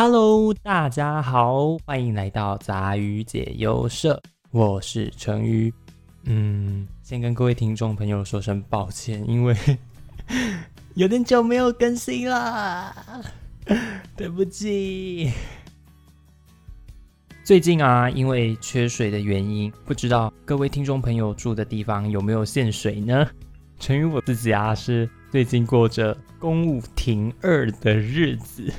Hello，大家好，欢迎来到杂鱼解忧社，我是成鱼。嗯，先跟各位听众朋友说声抱歉，因为 有点久没有更新啦，对不起。最近啊，因为缺水的原因，不知道各位听众朋友住的地方有没有限水呢？成于我自己啊，是最近过着公务停二的日子，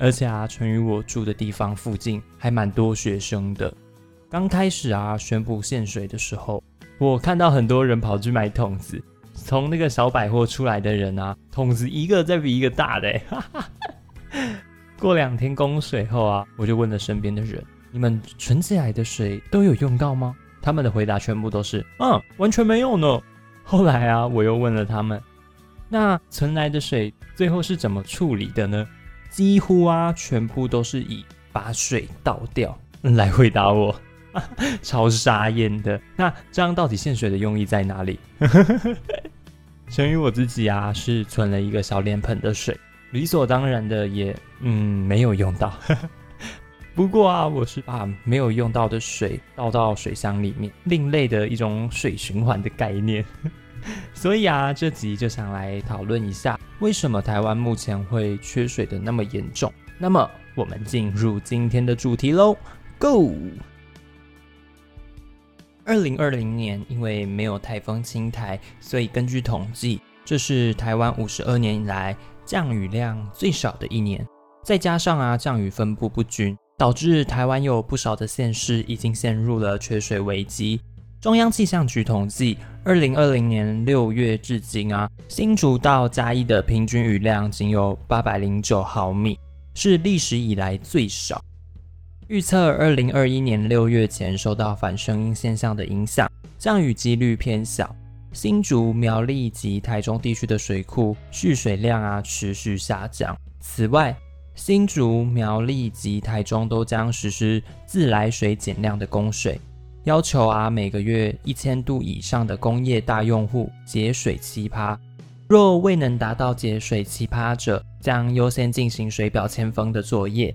而且啊，成于我住的地方附近还蛮多学生的。刚开始啊，宣布限水的时候，我看到很多人跑去买桶子，从那个小百货出来的人啊，桶子一个再比一个大的。过两天供水后啊，我就问了身边的人：“你们存起来的水都有用到吗？”他们的回答全部都是：“嗯，完全没有呢。”后来啊，我又问了他们：“那存来的水最后是怎么处理的呢？”几乎啊，全部都是以把水倒掉 来回答我，超傻眼的。那这样到底限水的用意在哪里？成于我自己啊，是存了一个小脸盆的水。理所当然的也，嗯，没有用到。不过啊，我是把没有用到的水倒到水箱里面，另类的一种水循环的概念。所以啊，这集就想来讨论一下，为什么台湾目前会缺水的那么严重。那么，我们进入今天的主题喽，Go！二零二零年因为没有台风侵台，所以根据统计，这是台湾五十二年以来。降雨量最少的一年，再加上啊降雨分布不均，导致台湾有不少的县市已经陷入了缺水危机。中央气象局统计，二零二零年六月至今啊，新竹到嘉义的平均雨量仅有八百零九毫米，是历史以来最少。预测二零二一年六月前受到反声音现象的影响，降雨几率偏小。新竹、苗栗及台中地区的水库蓄水量啊持续下降。此外，新竹、苗栗及台中都将实施自来水减量的供水，要求啊每个月一千度以上的工业大用户节水七趴。若未能达到节水七趴者，将优先进行水表签封的作业。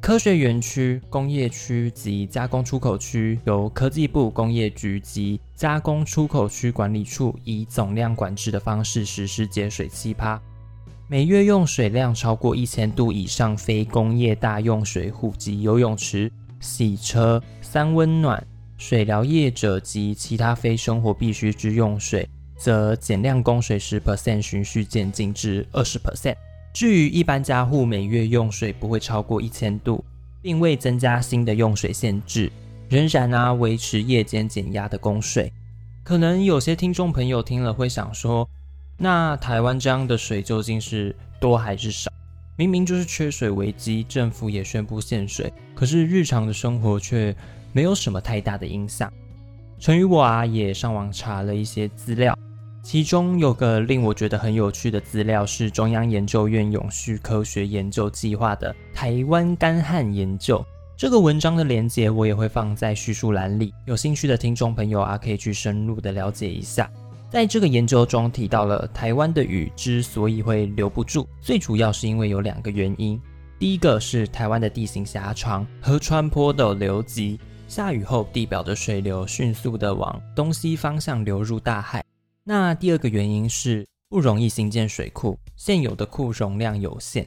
科学园区、工业区及加工出口区由科技部工业局及加工出口区管理处以总量管制的方式实施节水七趴。每月用水量超过一千度以上非工业大用水户及游泳池、洗车、三温暖、水疗业者及其他非生活必需之用水，则减量供水十 percent，循序渐进至二十 percent。至于一般家户每月用水不会超过一千度，并未增加新的用水限制，仍然啊维持夜间减压的供水。可能有些听众朋友听了会想说，那台湾这样的水究竟是多还是少？明明就是缺水危机，政府也宣布限水，可是日常的生活却没有什么太大的影响。陈宇我啊也上网查了一些资料。其中有个令我觉得很有趣的资料，是中央研究院永续科学研究计划的台湾干旱研究。这个文章的连接我也会放在叙述栏里，有兴趣的听众朋友啊，可以去深入的了解一下。在这个研究中提到了台湾的雨之所以会留不住，最主要是因为有两个原因。第一个是台湾的地形狭长，河川坡陡流急，下雨后地表的水流迅速的往东西方向流入大海。那第二个原因是不容易新建水库，现有的库容量有限。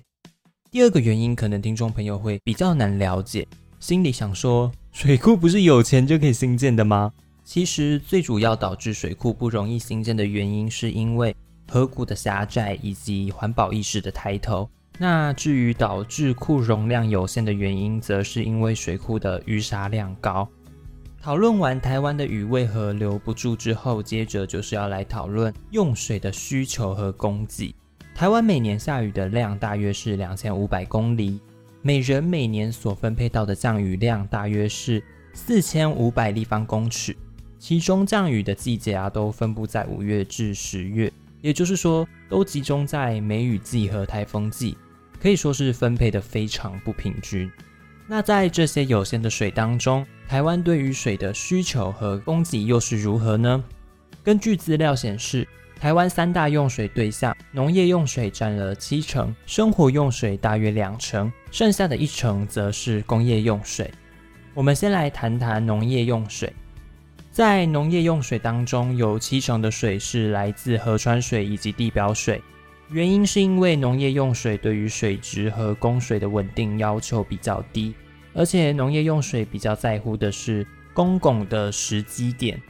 第二个原因可能听众朋友会比较难了解，心里想说水库不是有钱就可以新建的吗？其实最主要导致水库不容易新建的原因，是因为河谷的狭窄以及环保意识的抬头。那至于导致库容量有限的原因，则是因为水库的淤沙量高。讨论完台湾的雨为何留不住之后，接着就是要来讨论用水的需求和供给。台湾每年下雨的量大约是两千五百公里，每人每年所分配到的降雨量大约是四千五百立方公尺。其中降雨的季节啊，都分布在五月至十月，也就是说，都集中在梅雨季和台风季，可以说是分配的非常不平均。那在这些有限的水当中，台湾对于水的需求和供给又是如何呢？根据资料显示，台湾三大用水对象，农业用水占了七成，生活用水大约两成，剩下的一成则是工业用水。我们先来谈谈农业用水。在农业用水当中，有七成的水是来自河川水以及地表水。原因是因为农业用水对于水质和供水的稳定要求比较低，而且农业用水比较在乎的是公共的时机点。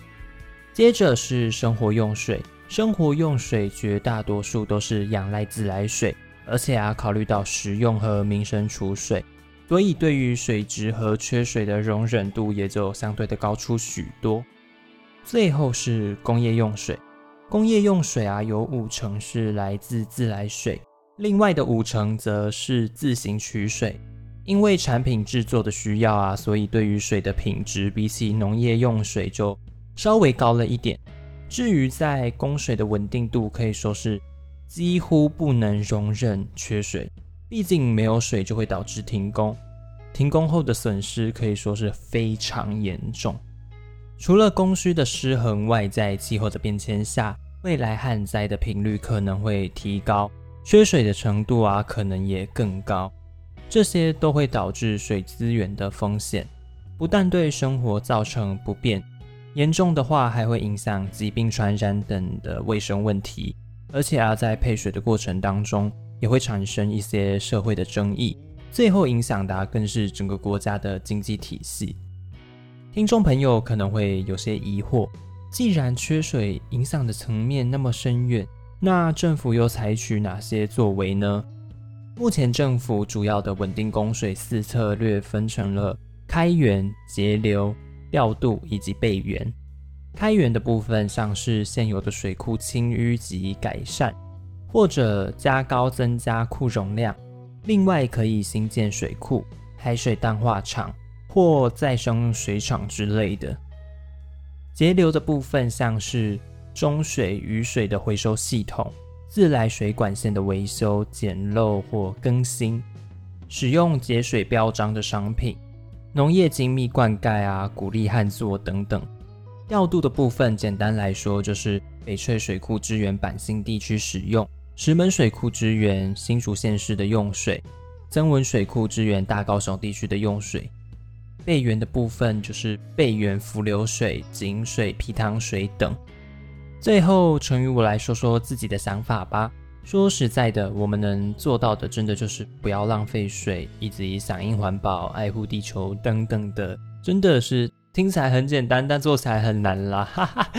接着是生活用水，生活用水绝大多数都是仰赖自来水，而且啊考虑到食用和民生储水，所以对于水质和缺水的容忍度也就相对的高出许多。最后是工业用水，工业用水啊，有五成是来自自来水，另外的五成则是自行取水。因为产品制作的需要啊，所以对于水的品质比起农业用水就稍微高了一点。至于在供水的稳定度，可以说是几乎不能容忍缺水，毕竟没有水就会导致停工，停工后的损失可以说是非常严重。除了供需的失衡外，在气候的变迁下，未来旱灾的频率可能会提高，缺水的程度啊可能也更高，这些都会导致水资源的风险，不但对生活造成不便，严重的话还会影响疾病传染等的卫生问题，而且啊在配水的过程当中，也会产生一些社会的争议，最后影响的更是整个国家的经济体系。听众朋友可能会有些疑惑，既然缺水影响的层面那么深远，那政府又采取哪些作为呢？目前政府主要的稳定供水四策略分成了开源、节流、调度以及备源。开源的部分像是现有的水库清淤及改善，或者加高增加库容量，另外可以新建水库、海水淡化厂。或再生水厂之类的节流的部分，像是中水、雨水的回收系统、自来水管线的维修、简陋或更新，使用节水标章的商品、农业精密灌溉啊，鼓励旱作等等。调度的部分，简单来说就是翡翠水库支援板新地区使用，石门水库支援新竹县市的用水，增文水库支援大高雄地区的用水。备源的部分就是备源浮流水、井水、皮糖水等。最后，成于我来说说自己的想法吧。说实在的，我们能做到的，真的就是不要浪费水，以及响应环保、爱护地球等等的。真的是听起来很简单，但做起来很难啦。哈哈，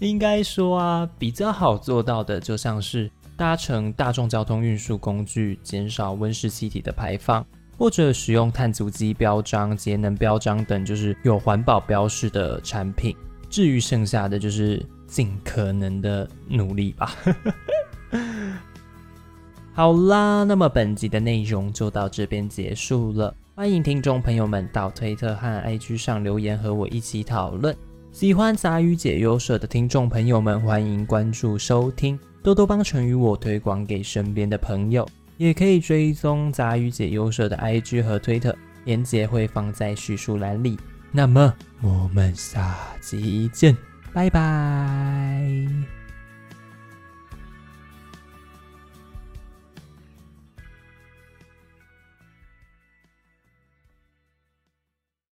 应该说啊，比较好做到的，就像是搭乘大众交通运输工具，减少温室气体的排放。或者使用碳足迹标章、节能标章等，就是有环保标识的产品。至于剩下的，就是尽可能的努力吧。好啦，那么本集的内容就到这边结束了。欢迎听众朋友们到推特和 IG 上留言，和我一起讨论。喜欢杂鱼解忧社的听众朋友们，欢迎关注收听，多多帮成与我推广给身边的朋友。也可以追踪杂鱼解忧社的 IG 和推特，链接会放在叙述栏里。那么我们下期见，拜拜。